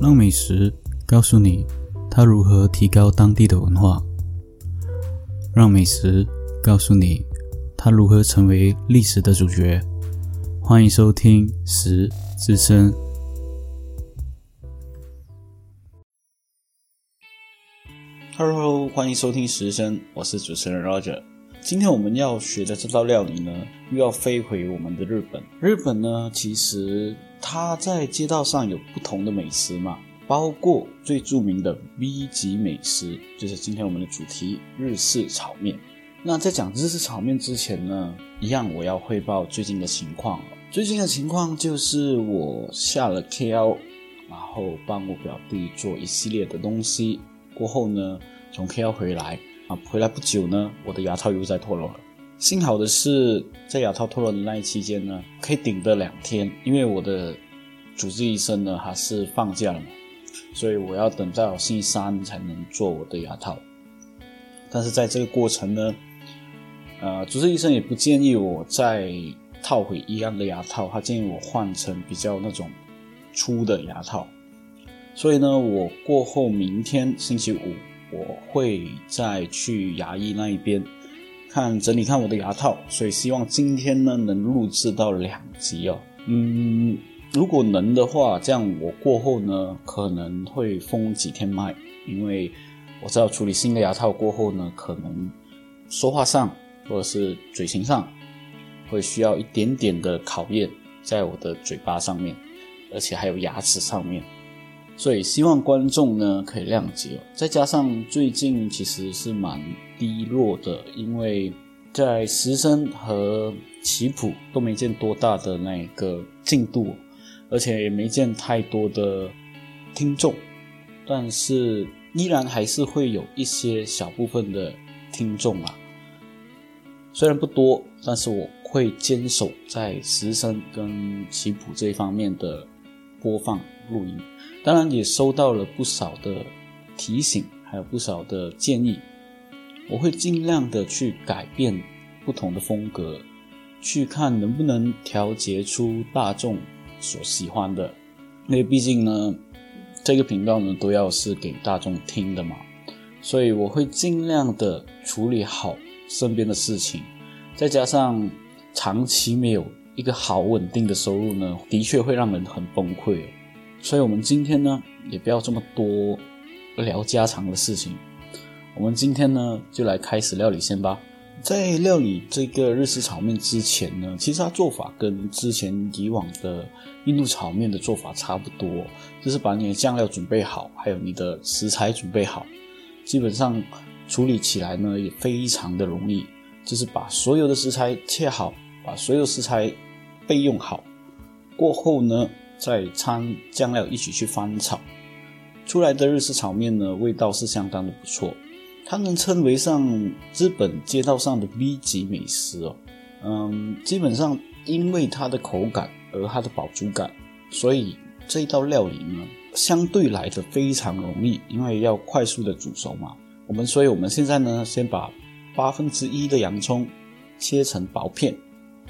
让美食告诉你它如何提高当地的文化，让美食告诉你它如何成为历史的主角。欢迎收听《食之声》。Hello，欢迎收听《食声》，我是主持人 Roger。今天我们要学的这道料理呢，又要飞回我们的日本。日本呢，其实它在街道上有不同的美食嘛，包括最著名的 V 级美食，就是今天我们的主题日式炒面。那在讲日式炒面之前呢，一样我要汇报最近的情况。最近的情况就是我下了 KL，然后帮我表弟做一系列的东西，过后呢，从 KL 回来。啊，回来不久呢，我的牙套又在脱落了。幸好的是，在牙套脱落的那一期间呢，可以顶得两天，因为我的主治医生呢还是放假了嘛，所以我要等到星期三才能做我的牙套。但是在这个过程呢，呃，主治医生也不建议我再套回一样的牙套，他建议我换成比较那种粗的牙套。所以呢，我过后明天星期五。我会再去牙医那一边看整理看我的牙套，所以希望今天呢能录制到两集哦。嗯，如果能的话，这样我过后呢可能会封几天麦，因为我知道处理新的牙套过后呢，可能说话上或者是嘴型上会需要一点点的考验，在我的嘴巴上面，而且还有牙齿上面。所以希望观众呢可以谅解。再加上最近其实是蛮低落的，因为在实声和棋谱都没见多大的那个进度，而且也没见太多的听众，但是依然还是会有一些小部分的听众啊。虽然不多，但是我会坚守在实声跟棋谱这一方面的播放录音。当然也收到了不少的提醒，还有不少的建议。我会尽量的去改变不同的风格，去看能不能调节出大众所喜欢的。因为毕竟呢，这个频道呢都要是给大众听的嘛，所以我会尽量的处理好身边的事情。再加上长期没有一个好稳定的收入呢，的确会让人很崩溃。所以，我们今天呢，也不要这么多聊家常的事情。我们今天呢，就来开始料理先吧。在料理这个日式炒面之前呢，其实它做法跟之前以往的印度炒面的做法差不多，就是把你的酱料准备好，还有你的食材准备好，基本上处理起来呢也非常的容易，就是把所有的食材切好，把所有食材备用好，过后呢。再掺酱料一起去翻炒，出来的日式炒面呢，味道是相当的不错。它能称为上日本街道上的 B 级美食哦。嗯，基本上因为它的口感而它的饱足感，所以这一道料理呢，相对来的非常容易，因为要快速的煮熟嘛。我们所以我们现在呢，先把八分之一的洋葱切成薄片，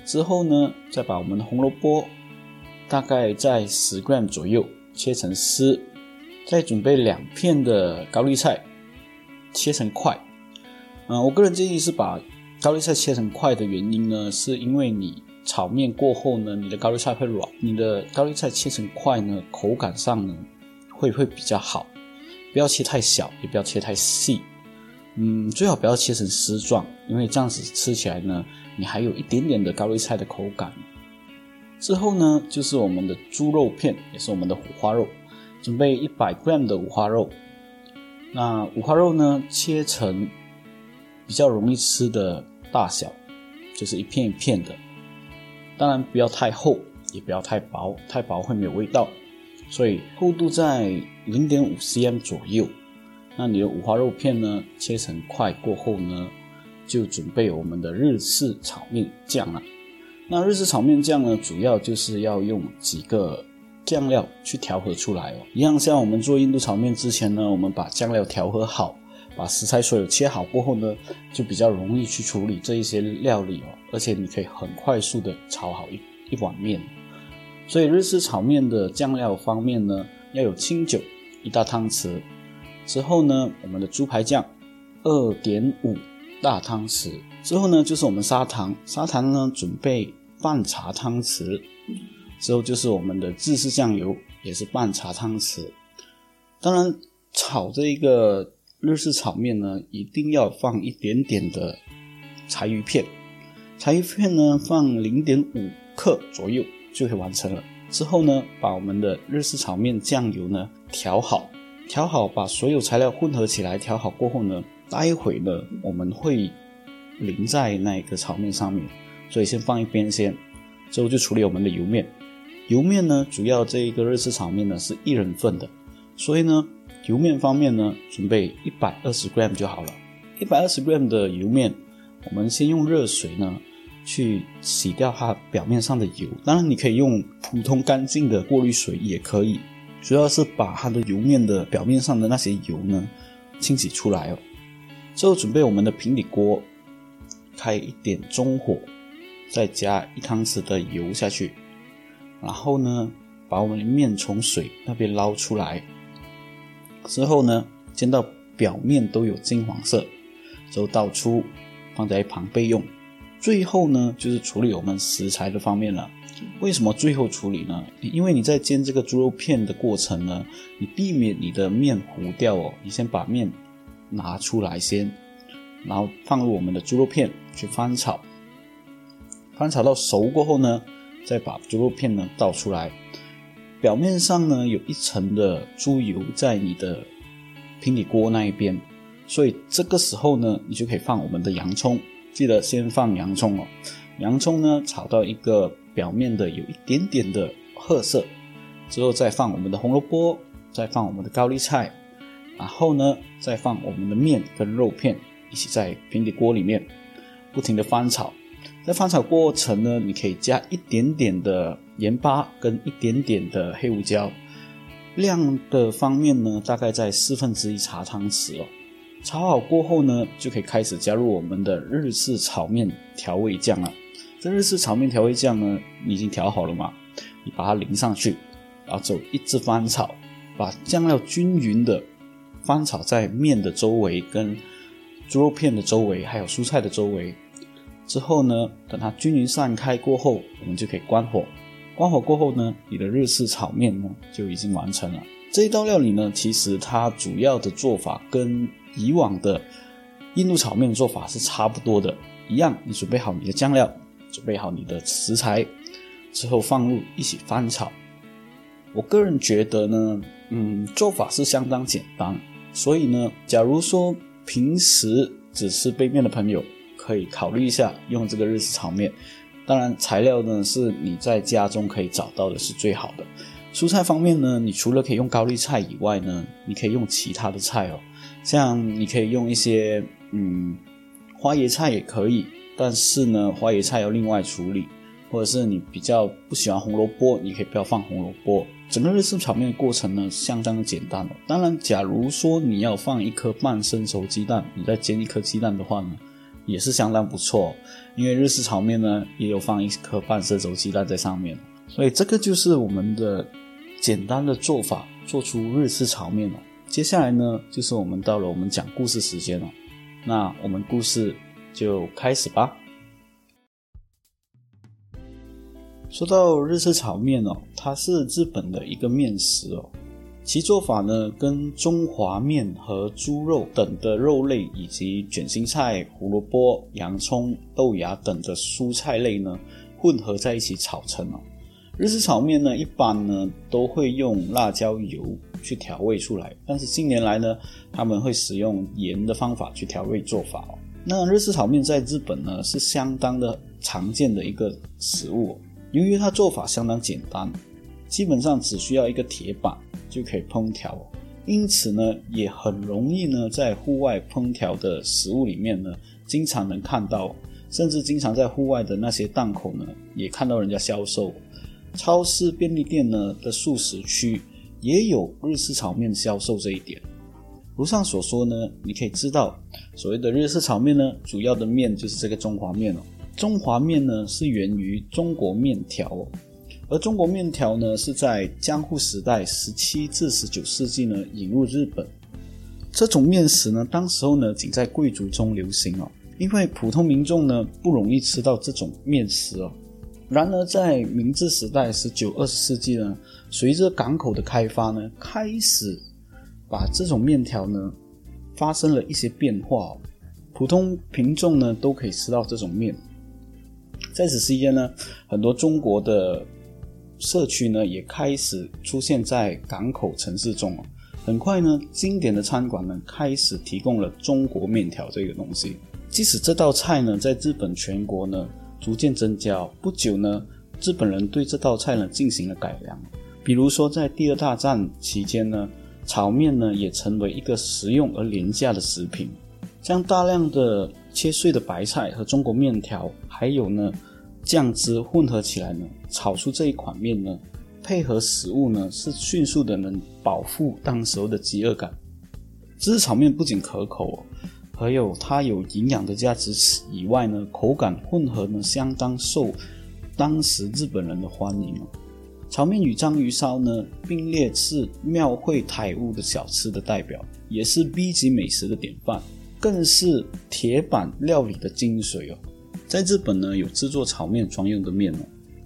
之后呢，再把我们的红萝卜。大概在十 gram 左右切成丝，再准备两片的高丽菜，切成块。嗯，我个人建议是把高丽菜切成块的原因呢，是因为你炒面过后呢，你的高丽菜会软，你的高丽菜切成块呢，口感上呢会会比较好。不要切太小，也不要切太细。嗯，最好不要切成丝状，因为这样子吃起来呢，你还有一点点的高丽菜的口感。之后呢，就是我们的猪肉片，也是我们的五花肉，准备一百 gram 的五花肉。那五花肉呢，切成比较容易吃的大小，就是一片一片的。当然不要太厚，也不要太薄，太薄会没有味道。所以厚度在零点五 cm 左右。那你的五花肉片呢，切成块过后呢，就准备我们的日式炒面酱了。那日式炒面酱呢，主要就是要用几个酱料去调和出来哦。一样像我们做印度炒面之前呢，我们把酱料调和好，把食材所有切好过后呢，就比较容易去处理这一些料理哦。而且你可以很快速的炒好一一碗面。所以日式炒面的酱料方面呢，要有清酒一大汤匙。之后呢，我们的猪排酱二点五大汤匙。之后呢，就是我们砂糖，砂糖呢准备半茶汤匙。之后就是我们的芝士酱油，也是半茶汤匙。当然，炒这一个日式炒面呢，一定要放一点点的柴鱼片。柴鱼片呢，放零点五克左右就可以完成了。之后呢，把我们的日式炒面酱油呢调好，调好，把所有材料混合起来，调好过后呢，待会呢我们会淋在那个炒面上面，所以先放一边先。之后就处理我们的油面，油面呢，主要这一个日式炒面呢是一人份的，所以呢，油面方面呢，准备一百二十 gram 就好了。一百二十 gram 的油面，我们先用热水呢。去洗掉它表面上的油，当然你可以用普通干净的过滤水也可以，主要是把它的油面的表面上的那些油呢清洗出来哦。之后准备我们的平底锅，开一点中火，再加一汤匙的油下去，然后呢把我们的面从水那边捞出来，之后呢煎到表面都有金黄色，之后倒出放在一旁备用。最后呢，就是处理我们食材的方面了。为什么最后处理呢？因为你在煎这个猪肉片的过程呢，你避免你的面糊掉哦。你先把面拿出来先，然后放入我们的猪肉片去翻炒，翻炒到熟过后呢，再把猪肉片呢倒出来。表面上呢有一层的猪油在你的平底锅那一边，所以这个时候呢，你就可以放我们的洋葱。记得先放洋葱哦，洋葱呢炒到一个表面的有一点点的褐色之后，再放我们的红萝卜，再放我们的高丽菜，然后呢再放我们的面跟肉片一起在平底锅里面不停的翻炒。在翻炒过程呢，你可以加一点点的盐巴跟一点点的黑胡椒，量的方面呢大概在四分之一茶汤匙哦。炒好过后呢，就可以开始加入我们的日式炒面调味酱了。这日式炒面调味酱呢，已经调好了嘛？你把它淋上去，然后就一直翻炒，把酱料均匀的翻炒在面的周围、跟猪肉片的周围，还有蔬菜的周围。之后呢，等它均匀散开过后，我们就可以关火。关火过后呢，你的日式炒面呢就已经完成了。这一道料理呢，其实它主要的做法跟以往的印度炒面的做法是差不多的，一样。你准备好你的酱料，准备好你的食材之后放入一起翻炒。我个人觉得呢，嗯，做法是相当简单。所以呢，假如说平时只吃杯面的朋友，可以考虑一下用这个日式炒面。当然，材料呢是你在家中可以找到的是最好的。蔬菜方面呢，你除了可以用高丽菜以外呢，你可以用其他的菜哦。像你可以用一些嗯花椰菜也可以，但是呢花椰菜要另外处理，或者是你比较不喜欢红萝卜，你可以不要放红萝卜。整个日式炒面的过程呢相当简单哦。当然，假如说你要放一颗半生熟鸡蛋，你再煎一颗鸡蛋的话呢，也是相当不错。因为日式炒面呢也有放一颗半生熟鸡蛋在上面，所以这个就是我们的简单的做法，做出日式炒面了。接下来呢，就是我们到了我们讲故事时间了。那我们故事就开始吧。说到日式炒面哦，它是日本的一个面食哦，其做法呢跟中华面和猪肉等的肉类，以及卷心菜、胡萝卜、洋葱、豆芽等的蔬菜类呢混合在一起炒成哦。日式炒面呢，一般呢都会用辣椒油。去调味出来，但是近年来呢，他们会使用盐的方法去调味做法哦。那日式炒面在日本呢是相当的常见的一个食物，由于它做法相当简单，基本上只需要一个铁板就可以烹调，因此呢也很容易呢在户外烹调的食物里面呢经常能看到，甚至经常在户外的那些档口呢也看到人家销售，超市、便利店呢的素食区。也有日式炒面销售这一点。如上所说呢，你可以知道，所谓的日式炒面呢，主要的面就是这个中华面哦。中华面呢是源于中国面条，而中国面条呢，是在江户时代十七至十九世纪呢引入日本。这种面食呢，当时候呢仅在贵族中流行哦，因为普通民众呢不容易吃到这种面食哦。然而在明治时代十九二十世纪呢，随着港口的开发呢，开始把这种面条呢发生了一些变化哦，普通民众呢都可以吃到这种面。在此期间呢，很多中国的社区呢也开始出现在港口城市中哦。很快呢，经典的餐馆呢开始提供了中国面条这个东西。即使这道菜呢在日本全国呢逐渐增加，不久呢，日本人对这道菜呢进行了改良。比如说在第二大战期间呢，炒面呢也成为一个实用而廉价的食品。将大量的切碎的白菜和中国面条，还有呢酱汁混合起来呢，炒出这一款面呢。配合食物呢，是迅速的能饱腹当时候的饥饿感。芝士炒面不仅可口，还有它有营养的价值以外呢，口感混合呢，相当受当时日本人的欢迎哦炒面与章鱼烧呢并列是庙会台屋的小吃的代表，也是 B 级美食的典范，更是铁板料理的精髓哦。在日本呢，有制作炒面专用的面哦。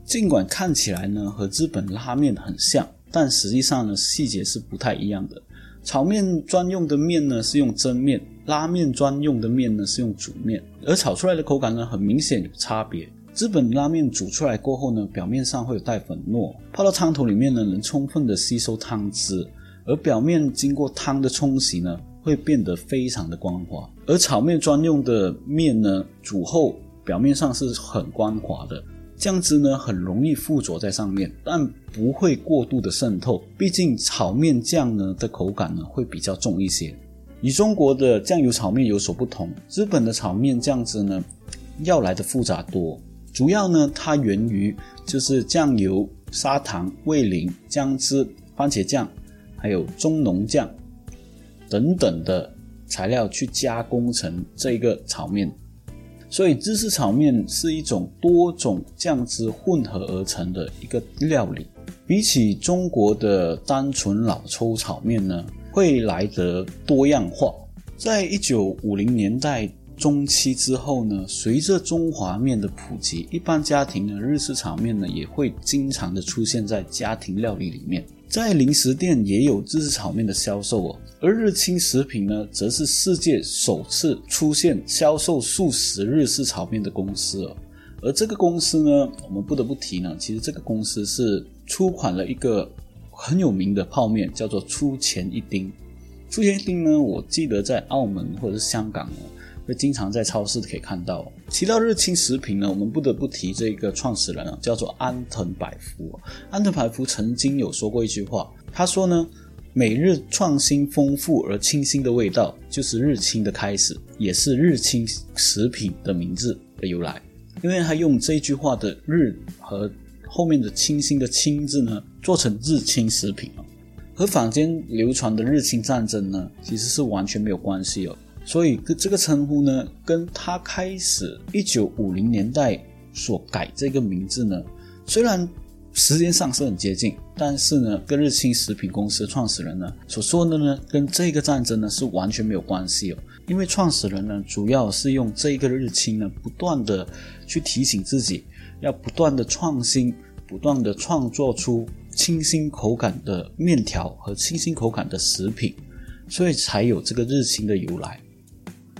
尽管看起来呢和日本拉面很像，但实际上呢细节是不太一样的。炒面专用的面呢是用蒸面，拉面专用的面呢是用煮面，而炒出来的口感呢很明显有差别。日本拉面煮出来过后呢，表面上会有带粉末，泡到汤头里面呢能充分的吸收汤汁，而表面经过汤的冲洗呢会变得非常的光滑。而炒面专用的面呢煮后表面上是很光滑的。酱汁呢很容易附着在上面，但不会过度的渗透。毕竟炒面酱呢的口感呢会比较重一些。与中国的酱油炒面有所不同，日本的炒面酱汁呢要来的复杂多。主要呢它源于就是酱油、砂糖、味淋、姜汁、番茄酱，还有中浓酱等等的材料去加工成这个炒面。所以芝士炒面是一种多种酱汁混合而成的一个料理，比起中国的单纯老抽炒面呢，会来得多样化。在一九五零年代中期之后呢，随着中华面的普及，一般家庭呢日式炒面呢也会经常的出现在家庭料理里面。在零食店也有日式炒面的销售哦，而日清食品呢，则是世界首次出现销售素食日式炒面的公司哦。而这个公司呢，我们不得不提呢，其实这个公司是出款了一个很有名的泡面，叫做出前一丁。出前一丁呢，我记得在澳门或者是香港呢。会经常在超市可以看到。提到日清食品呢，我们不得不提这个创始人啊，叫做安藤百福。安藤百福曾经有说过一句话，他说呢，每日创新、丰富而清新的味道，就是日清的开始，也是日清食品的名字的由来。因为他用这句话的“日”和后面的“清新”的“清”字呢，做成日清食品，和坊间流传的日清战争呢，其实是完全没有关系哦。所以，这个称呼呢，跟他开始一九五零年代所改这个名字呢，虽然时间上是很接近，但是呢，跟日清食品公司创始人呢所说的呢，跟这个战争呢是完全没有关系哦。因为创始人呢，主要是用这个日清呢，不断的去提醒自己，要不断的创新，不断的创作出清新口感的面条和清新口感的食品，所以才有这个日清的由来。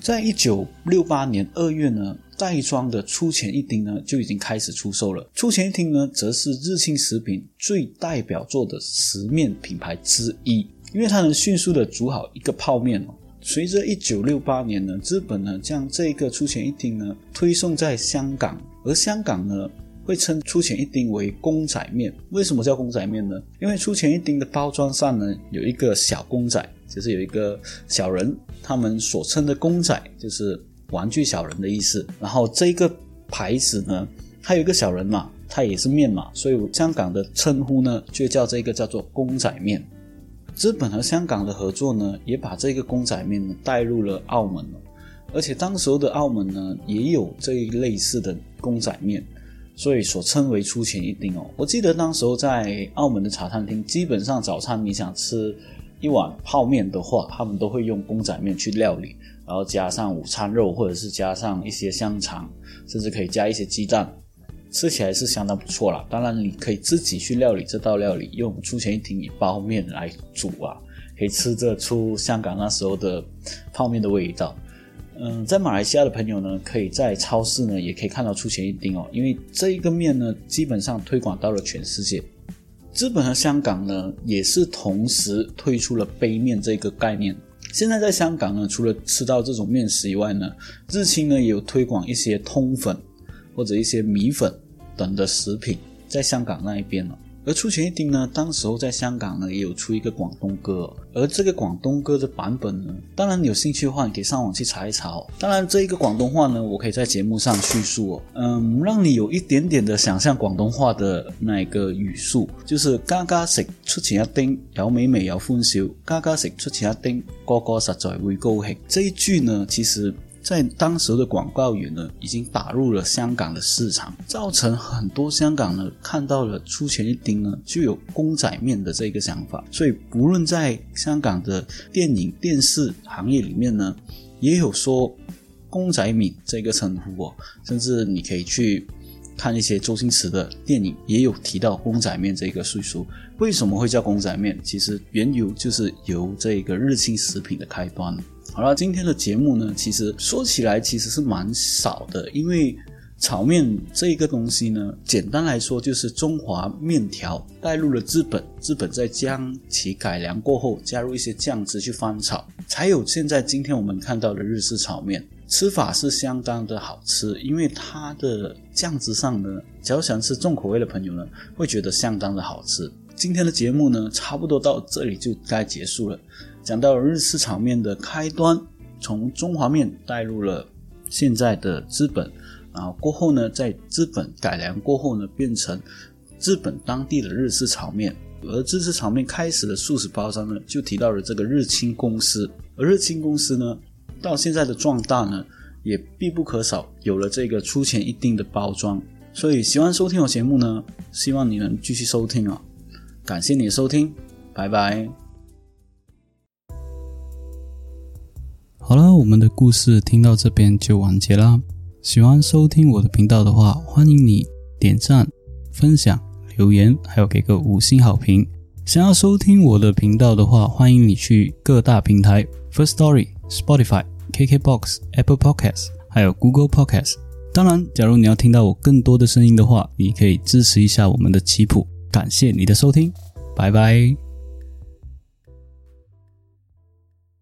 在一九六八年二月呢，袋装的出前一丁呢就已经开始出售了。出前一丁呢，则是日清食品最代表作的食面品牌之一，因为它能迅速的煮好一个泡面哦。随着一九六八年呢，日本呢将这个出前一丁呢推送在香港，而香港呢会称出前一丁为公仔面。为什么叫公仔面呢？因为出前一丁的包装上呢有一个小公仔。就是有一个小人，他们所称的公仔就是玩具小人的意思。然后这个牌子呢，它有一个小人嘛，它也是面嘛，所以香港的称呼呢就叫这个叫做公仔面。日本和香港的合作呢，也把这个公仔面呢带入了澳门了。而且当时候的澳门呢，也有这一类似的公仔面。所以所称为出钱一丁哦。我记得当时候在澳门的茶餐厅，基本上早餐你想吃一碗泡面的话，他们都会用公仔面去料理，然后加上午餐肉，或者是加上一些香肠，甚至可以加一些鸡蛋，吃起来是相当不错啦。当然，你可以自己去料理这道料理，用出钱一丁以包面来煮啊，可以吃得出香港那时候的泡面的味道。嗯，在马来西亚的朋友呢，可以在超市呢也可以看到出前一丁哦，因为这一个面呢，基本上推广到了全世界。日本和香港呢，也是同时推出了杯面这个概念。现在在香港呢，除了吃到这种面食以外呢，日清呢也有推广一些通粉或者一些米粉等的食品，在香港那一边呢。而出钱一丁呢，当时候在香港呢也有出一个广东歌，而这个广东歌的版本呢，当然有兴趣的话，你可以上网去查一查哦。当然，这一个广东话呢，我可以在节目上叙述哦，嗯，让你有一点点的想象广东话的那一个语速，就是家家食出钱一丁，有美美有欢笑，家家食出钱一丁，个个实在会高兴。这一句呢，其实。在当时的广告语呢，已经打入了香港的市场，造成很多香港呢看到了出钱一丁呢就有公仔面的这个想法，所以不论在香港的电影电视行业里面呢，也有说公仔米这个称呼哦，甚至你可以去看一些周星驰的电影，也有提到公仔面这个岁数。为什么会叫公仔面？其实缘由就是由这个日清食品的开端。好了，今天的节目呢，其实说起来其实是蛮少的，因为炒面这一个东西呢，简单来说就是中华面条带入了资本，资本再将其改良过后，加入一些酱汁去翻炒，才有现在今天我们看到的日式炒面。吃法是相当的好吃，因为它的酱汁上呢，只要喜欢吃重口味的朋友呢，会觉得相当的好吃。今天的节目呢，差不多到这里就该结束了。讲到日式炒面的开端，从中华面带入了现在的资本，然后过后呢，在资本改良过后呢，变成日本当地的日式炒面。而日式炒面开始的素食包装呢，就提到了这个日清公司。而日清公司呢，到现在的壮大呢，也必不可少有了这个出钱一定的包装。所以喜欢收听我节目呢，希望你能继续收听啊！感谢你的收听，拜拜。好了，我们的故事听到这边就完结啦。喜欢收听我的频道的话，欢迎你点赞、分享、留言，还有给个五星好评。想要收听我的频道的话，欢迎你去各大平台：First Story、Spotify、KKBox、Apple Podcasts，还有 Google Podcasts。当然，假如你要听到我更多的声音的话，你可以支持一下我们的棋谱。感谢你的收听，拜拜。